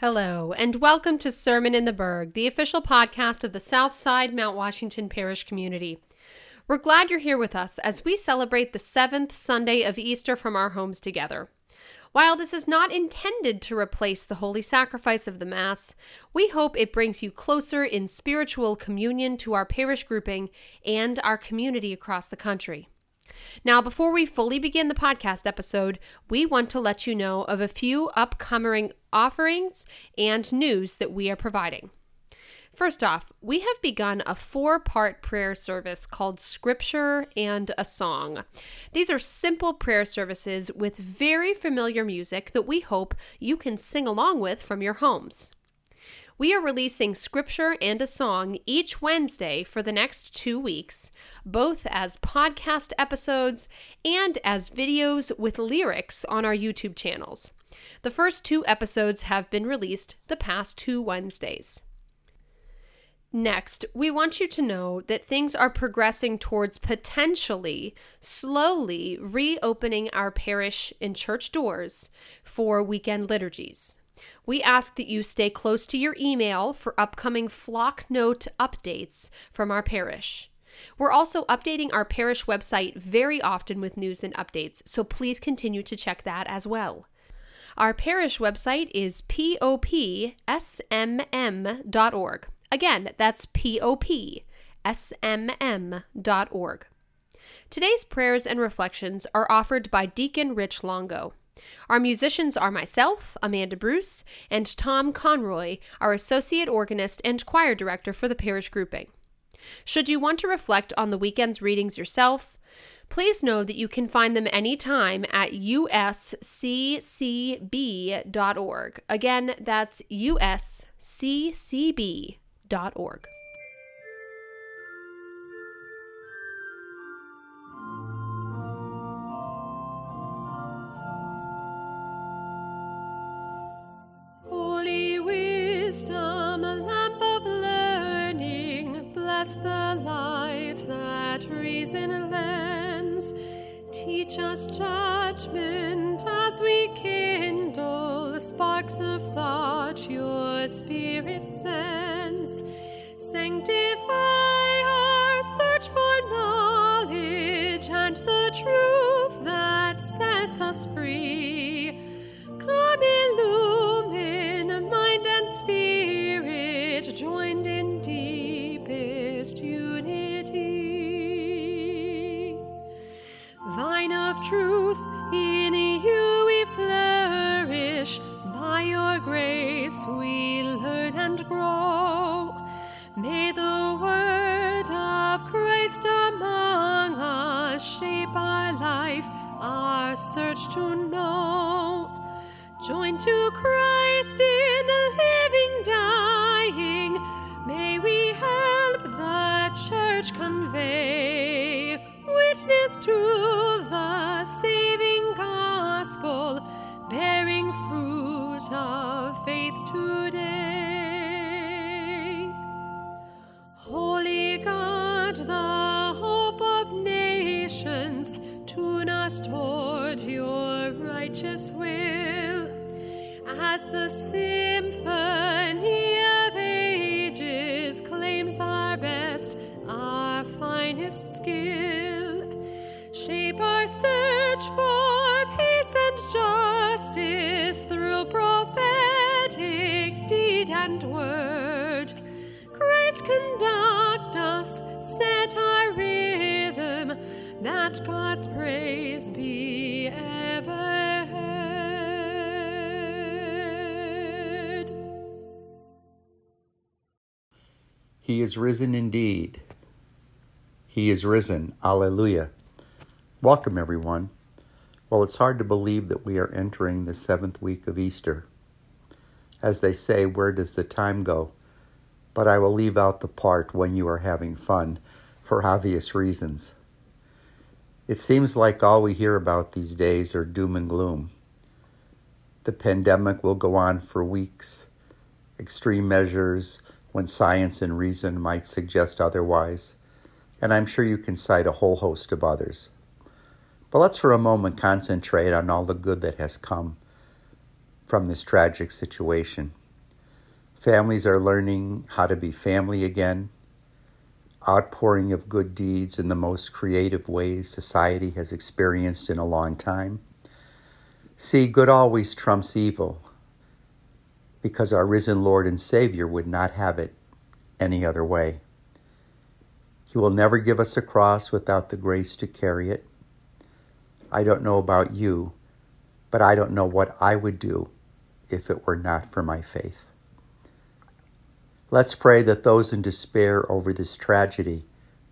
Hello, and welcome to Sermon in the Burgh, the official podcast of the Southside Mount Washington Parish community. We're glad you're here with us as we celebrate the seventh Sunday of Easter from our homes together. While this is not intended to replace the holy sacrifice of the Mass, we hope it brings you closer in spiritual communion to our parish grouping and our community across the country. Now, before we fully begin the podcast episode, we want to let you know of a few upcoming offerings and news that we are providing. First off, we have begun a four part prayer service called Scripture and a Song. These are simple prayer services with very familiar music that we hope you can sing along with from your homes. We are releasing scripture and a song each Wednesday for the next two weeks, both as podcast episodes and as videos with lyrics on our YouTube channels. The first two episodes have been released the past two Wednesdays. Next, we want you to know that things are progressing towards potentially, slowly reopening our parish and church doors for weekend liturgies. We ask that you stay close to your email for upcoming Flocknote updates from our parish. We're also updating our parish website very often with news and updates, so please continue to check that as well. Our parish website is popsmm.org. Again, that's popsmm.org. Today's prayers and reflections are offered by Deacon Rich Longo. Our musicians are myself, Amanda Bruce, and Tom Conroy, our associate organist and choir director for the parish grouping. Should you want to reflect on the weekend's readings yourself, please know that you can find them anytime at usccb.org. Again, that's usccb.org. us judgment as we kindle the sparks of thought your spirit sends. Sanctify our search for knowledge and the truth that sets us free. Grace we learn and grow. May the word of Christ among us shape our life, our search to know. Joined to Christ in the living dying, may we help the church convey witness to the saving gospel, bearing fruit of today. Holy God, the hope of nations, tune us toward your righteous will as the symphony of ages claims our best, our finest skill. Word. Christ conduct us, set our rhythm, that God's praise be ever heard. He is risen indeed. He is risen. Alleluia. Welcome, everyone. Well, it's hard to believe that we are entering the seventh week of Easter. As they say, where does the time go? But I will leave out the part when you are having fun for obvious reasons. It seems like all we hear about these days are doom and gloom. The pandemic will go on for weeks. Extreme measures when science and reason might suggest otherwise. And I'm sure you can cite a whole host of others. But let's for a moment concentrate on all the good that has come from this tragic situation. Families are learning how to be family again, outpouring of good deeds in the most creative ways society has experienced in a long time. See, good always trumps evil because our risen Lord and Savior would not have it any other way. He will never give us a cross without the grace to carry it. I don't know about you, but I don't know what I would do if it were not for my faith. Let's pray that those in despair over this tragedy,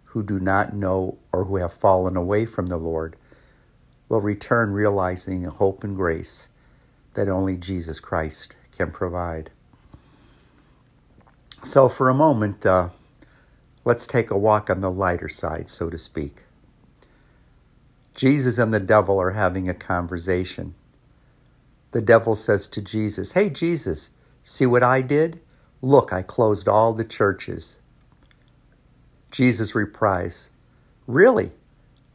who do not know or who have fallen away from the Lord, will return realizing a hope and grace that only Jesus Christ can provide. So, for a moment, uh, let's take a walk on the lighter side, so to speak. Jesus and the devil are having a conversation. The devil says to Jesus, Hey, Jesus, see what I did? Look, I closed all the churches. Jesus replies, Really?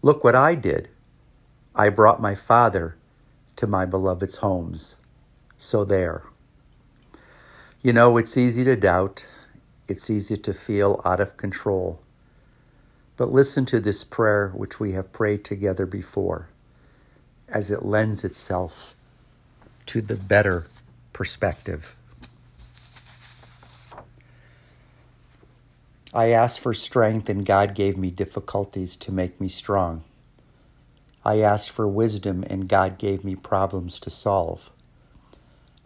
Look what I did. I brought my Father to my beloved's homes. So there. You know, it's easy to doubt, it's easy to feel out of control. But listen to this prayer which we have prayed together before as it lends itself to the better perspective. I asked for strength, and God gave me difficulties to make me strong. I asked for wisdom, and God gave me problems to solve.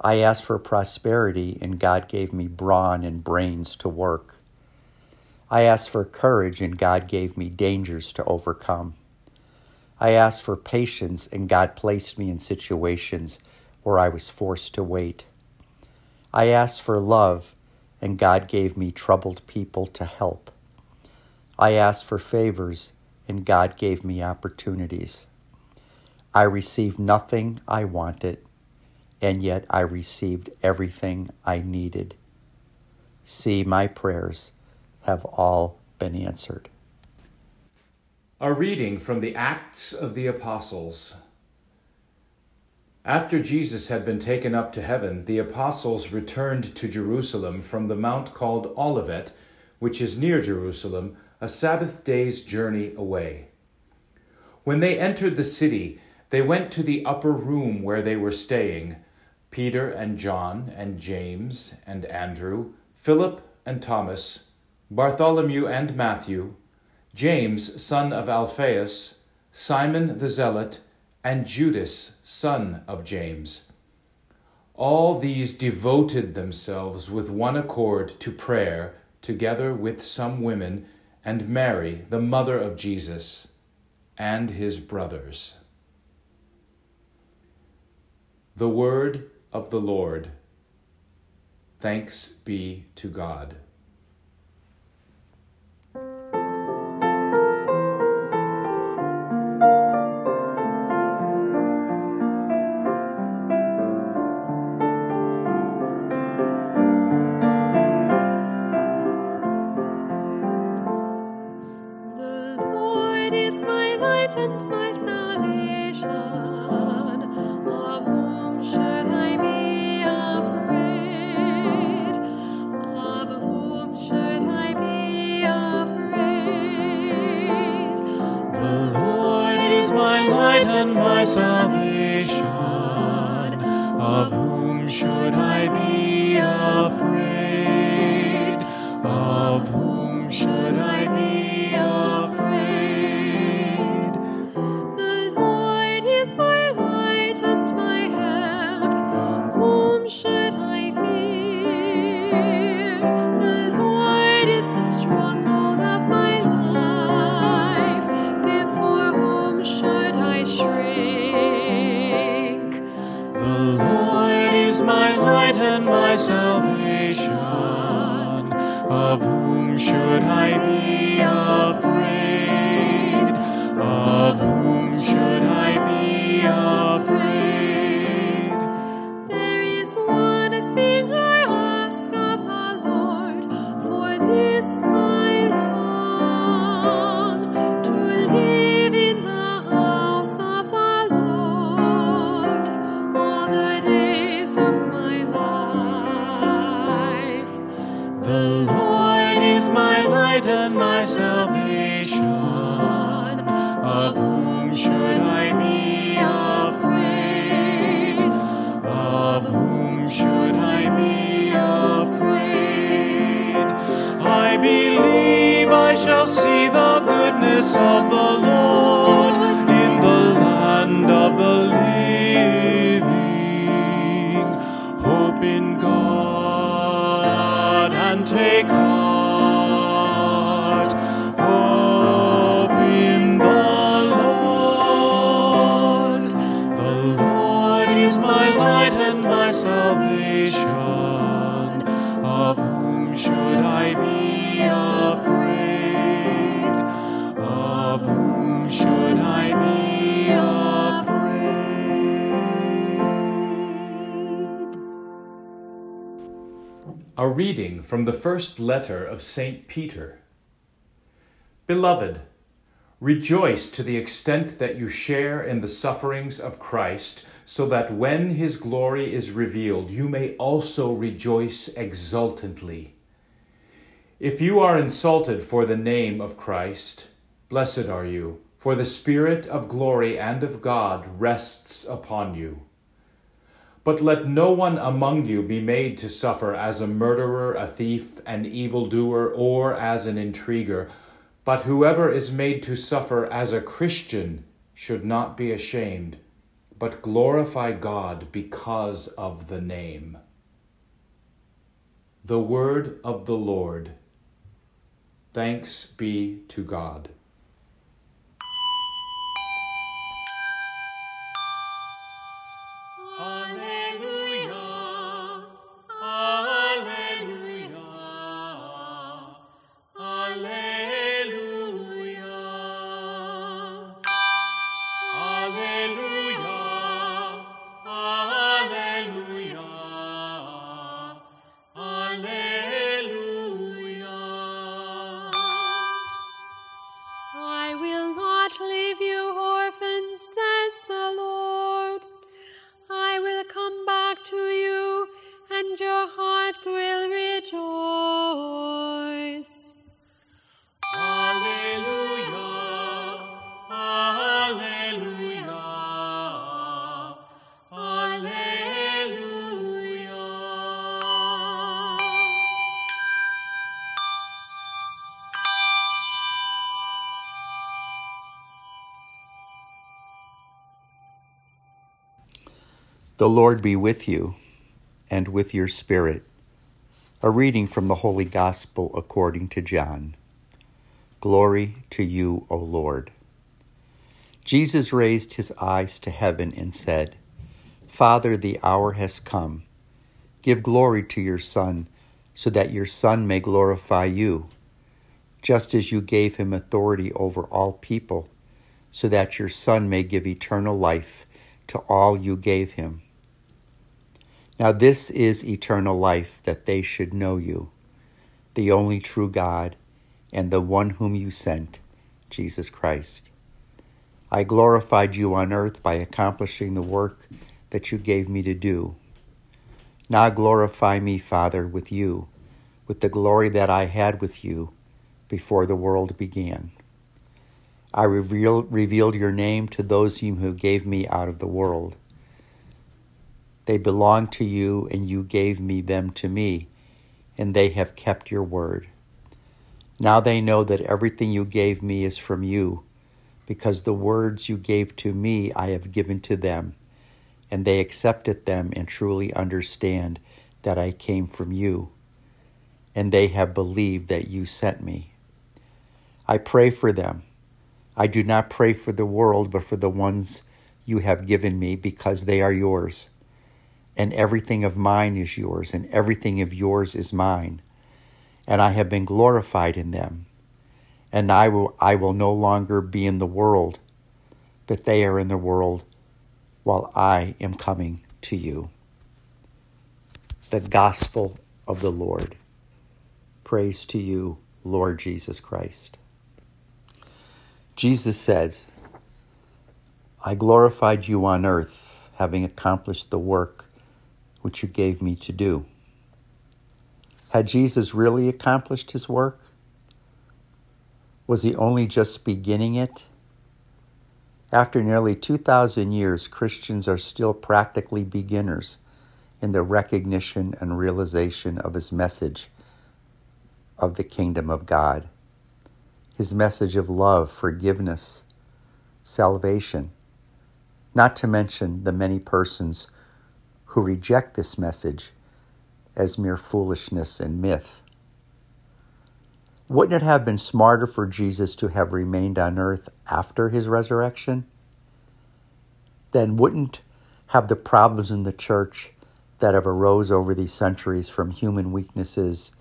I asked for prosperity, and God gave me brawn and brains to work. I asked for courage, and God gave me dangers to overcome. I asked for patience, and God placed me in situations where I was forced to wait. I asked for love, and God gave me troubled people to help. I asked for favors, and God gave me opportunities. I received nothing I wanted, and yet I received everything I needed. See, my prayers have all been answered. A reading from the Acts of the Apostles. After Jesus had been taken up to heaven, the apostles returned to Jerusalem from the mount called Olivet, which is near Jerusalem, a Sabbath day's journey away. When they entered the city, they went to the upper room where they were staying Peter and John and James and Andrew, Philip and Thomas, Bartholomew and Matthew, James, son of Alphaeus, Simon the Zealot, and Judas, son of James. All these devoted themselves with one accord to prayer, together with some women, and Mary, the mother of Jesus, and his brothers. The word of the Lord. Thanks be to God. My light haunts my help. Whom should I fear? The light is the stronghold of my life. Before whom should I shrink? The light is my light and my salvation. Should I be afraid? And my salvation. Of whom should I be afraid? Of whom should I be afraid? I believe I shall see the goodness of the Lord Reading from the first letter of St. Peter. Beloved, rejoice to the extent that you share in the sufferings of Christ, so that when his glory is revealed, you may also rejoice exultantly. If you are insulted for the name of Christ, blessed are you, for the Spirit of glory and of God rests upon you. But let no one among you be made to suffer as a murderer, a thief, an evildoer, or as an intriguer. But whoever is made to suffer as a Christian should not be ashamed, but glorify God because of the name. The word of the Lord. Thanks be to God. The Lord be with you and with your spirit. A reading from the Holy Gospel according to John. Glory to you, O Lord. Jesus raised his eyes to heaven and said, Father, the hour has come. Give glory to your Son, so that your Son may glorify you, just as you gave him authority over all people, so that your Son may give eternal life to all you gave him. Now, this is eternal life, that they should know you, the only true God, and the one whom you sent, Jesus Christ. I glorified you on earth by accomplishing the work that you gave me to do. Now glorify me, Father, with you, with the glory that I had with you before the world began. I revealed, revealed your name to those whom you gave me out of the world. They belong to you, and you gave me them to me, and they have kept your word. Now they know that everything you gave me is from you, because the words you gave to me I have given to them, and they accepted them and truly understand that I came from you, and they have believed that you sent me. I pray for them. I do not pray for the world, but for the ones you have given me, because they are yours. And everything of mine is yours, and everything of yours is mine. And I have been glorified in them. And I will, I will no longer be in the world, but they are in the world, while I am coming to you. The Gospel of the Lord. Praise to you, Lord Jesus Christ. Jesus says, I glorified you on earth, having accomplished the work which you gave me to do. Had Jesus really accomplished his work? Was he only just beginning it? After nearly 2,000 years, Christians are still practically beginners in the recognition and realization of his message of the kingdom of God, his message of love, forgiveness, salvation, not to mention the many persons who reject this message as mere foolishness and myth. Wouldn't it have been smarter for Jesus to have remained on earth after his resurrection? Then wouldn't have the problems in the church that have arose over these centuries from human weaknesses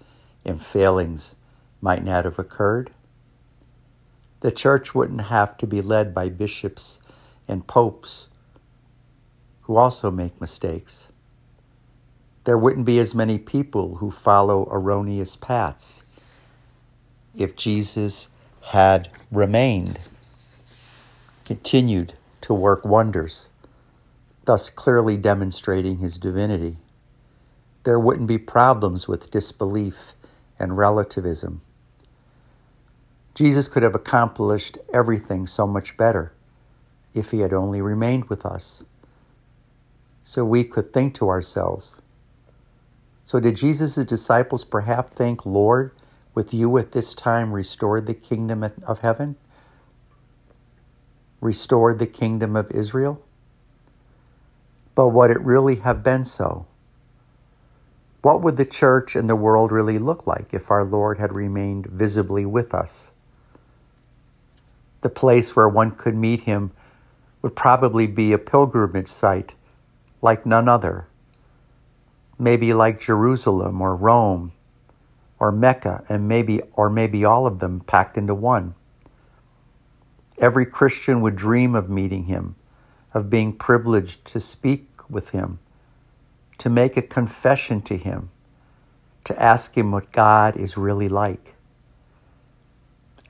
and failings might not have occurred? The church wouldn't have to be led by bishops and popes who also make mistakes. There wouldn't be as many people who follow erroneous paths if Jesus had remained, continued to work wonders, thus clearly demonstrating his divinity. There wouldn't be problems with disbelief and relativism. Jesus could have accomplished everything so much better if he had only remained with us. So we could think to ourselves. So, did Jesus' disciples perhaps think, Lord, with you at this time restored the kingdom of heaven? Restored the kingdom of Israel? But would it really have been so? What would the church and the world really look like if our Lord had remained visibly with us? The place where one could meet him would probably be a pilgrimage site like none other. Maybe like Jerusalem or Rome or Mecca and maybe or maybe all of them packed into one. Every Christian would dream of meeting him, of being privileged to speak with him, to make a confession to him, to ask him what God is really like.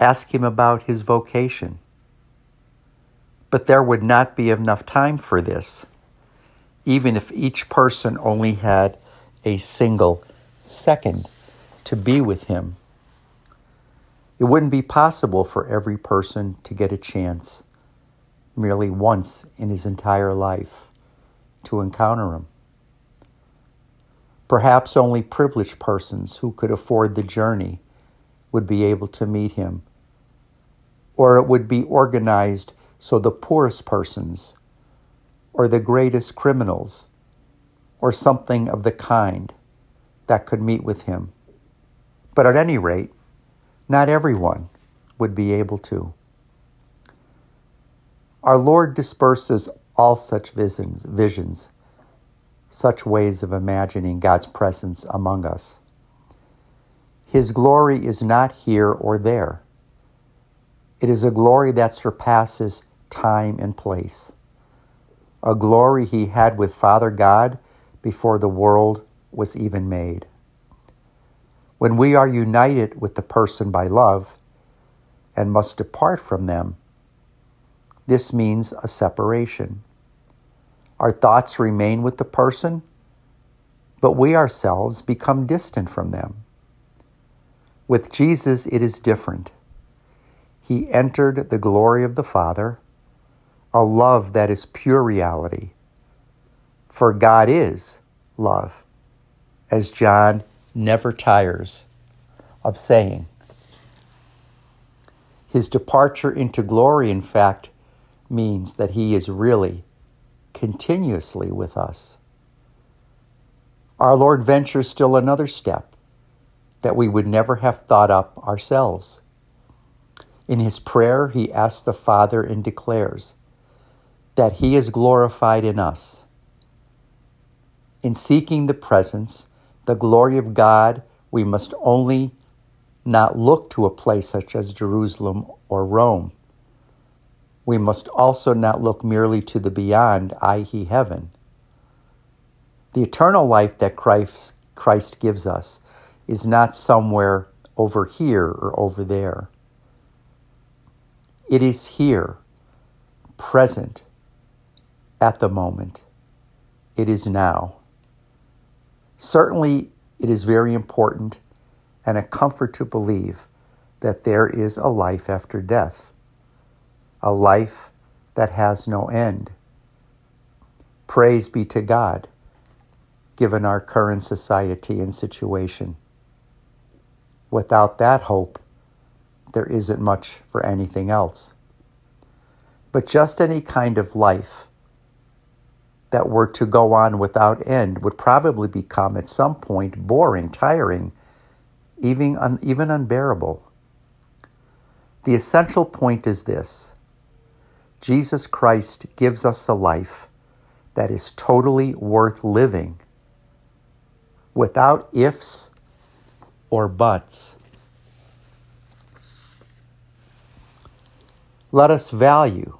Ask him about his vocation. But there would not be enough time for this even if each person only had a single second to be with Him. It wouldn't be possible for every person to get a chance merely once in his entire life to encounter Him. Perhaps only privileged persons who could afford the journey would be able to meet Him, or it would be organized so the poorest persons or the greatest criminals, or something of the kind that could meet with him. But at any rate, not everyone would be able to. Our Lord disperses all such visions, visions, such ways of imagining God's presence among us. His glory is not here or there. It is a glory that surpasses time and place a glory he had with Father God before the world was even made. When we are united with the person by love and must depart from them, this means a separation. Our thoughts remain with the person, but we ourselves become distant from them. With Jesus, it is different. He entered the glory of the Father a love that is pure reality. For God is love, as John never tires of saying. His departure into glory, in fact, means that he is really continuously with us. Our Lord ventures still another step that we would never have thought up ourselves. In his prayer, he asks the Father and declares, that He is glorified in us. In seeking the presence, the glory of God, we must only not look to a place such as Jerusalem or Rome. We must also not look merely to the beyond, i.e., heaven. The eternal life that Christ, Christ gives us is not somewhere over here or over there. It is here, present, at the moment. It is now. Certainly, it is very important and a comfort to believe that there is a life after death, a life that has no end. Praise be to God, given our current society and situation. Without that hope, there isn't much for anything else. But just any kind of life that were to go on without end would probably become at some point boring, tiring, even, un- even unbearable. The essential point is this Jesus Christ gives us a life that is totally worth living without ifs or buts. Let us value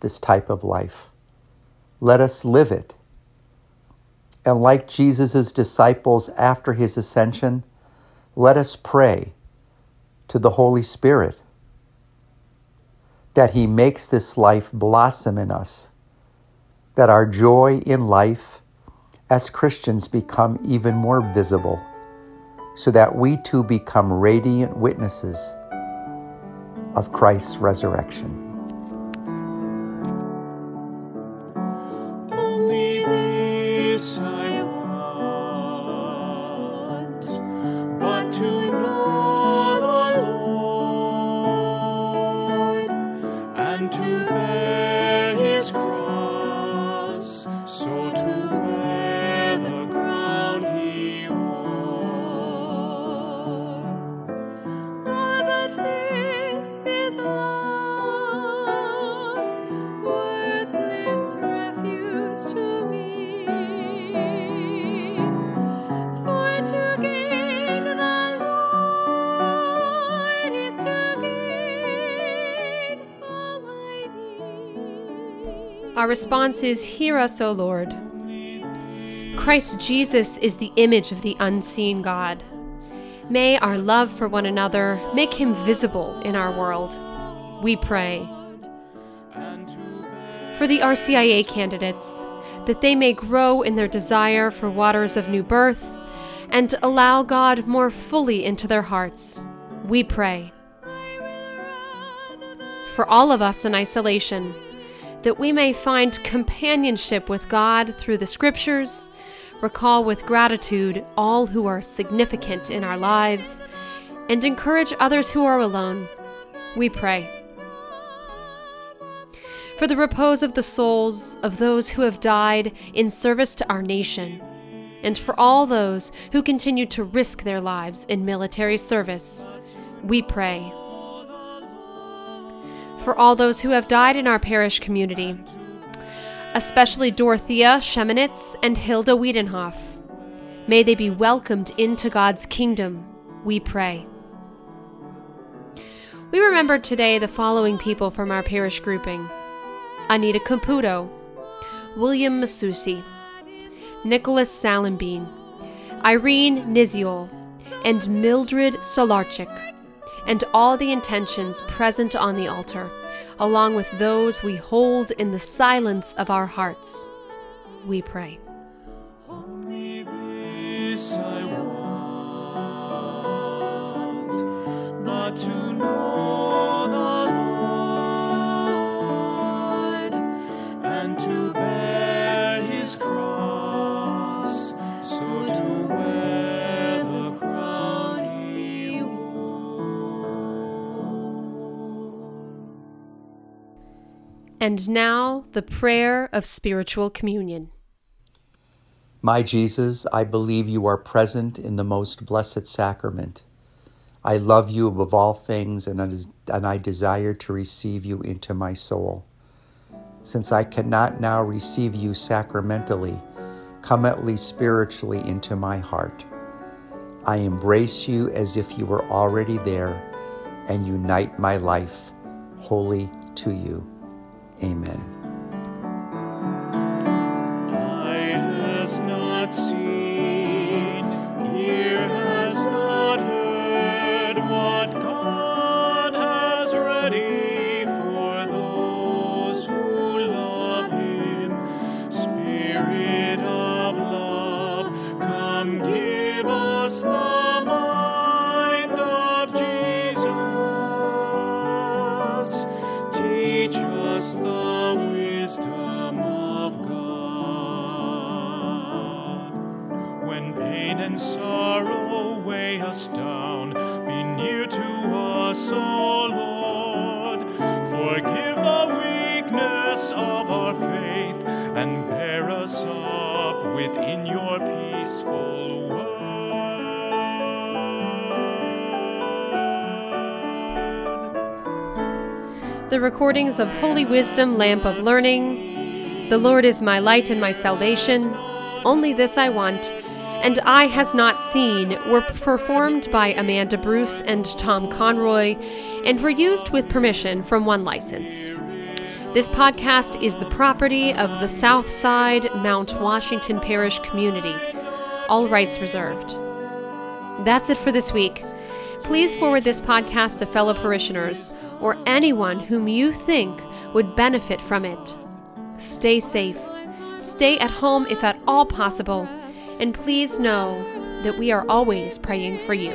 this type of life. Let us live it. And like Jesus' disciples after his ascension, let us pray to the Holy Spirit that he makes this life blossom in us, that our joy in life as Christians become even more visible, so that we too become radiant witnesses of Christ's resurrection. This I want, but to know the Lord and to bear His cross, so to wear the crown He wore. Ah, but Our response is Hear us, O Lord. Christ Jesus is the image of the unseen God. May our love for one another make him visible in our world. We pray. For the RCIA candidates, that they may grow in their desire for waters of new birth and allow God more fully into their hearts. We pray. For all of us in isolation, that we may find companionship with God through the scriptures, recall with gratitude all who are significant in our lives, and encourage others who are alone. We pray. For the repose of the souls of those who have died in service to our nation, and for all those who continue to risk their lives in military service, we pray for all those who have died in our parish community, especially Dorothea Sheminitz and Hilda Wiedenhoff. May they be welcomed into God's kingdom, we pray. We remember today the following people from our parish grouping Anita Caputo, William Masusi, Nicholas Salenbean, Irene Niziol, and Mildred Solarchik and all the intentions present on the altar, along with those we hold in the silence of our hearts. We pray. Only this I want, but to know And now, the prayer of spiritual communion. My Jesus, I believe you are present in the most blessed sacrament. I love you above all things, and I, desire to receive you into my soul. Since I cannot now receive you sacramentally, come at least spiritually into my heart. I embrace you as if you were already there and unite my life wholly to you. Amen. Faith and bear us up within your peaceful word. The recordings of Holy Wisdom, Lamp of Learning, The Lord is my light and my salvation, Only this I want, and Eye has not seen were performed by Amanda Bruce and Tom Conroy and were used with permission from OneLicense. This podcast is the property of the Southside Mount Washington Parish community. All rights reserved. That's it for this week. Please forward this podcast to fellow parishioners or anyone whom you think would benefit from it. Stay safe. Stay at home if at all possible. And please know that we are always praying for you.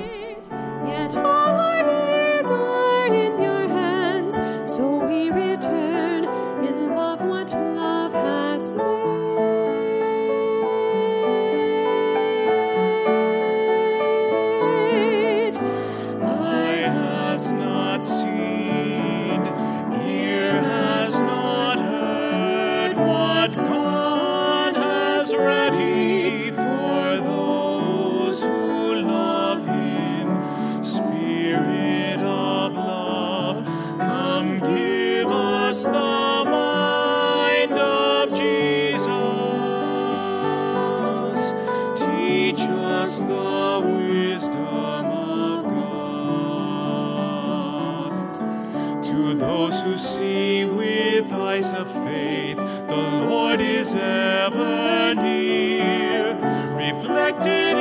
Reflected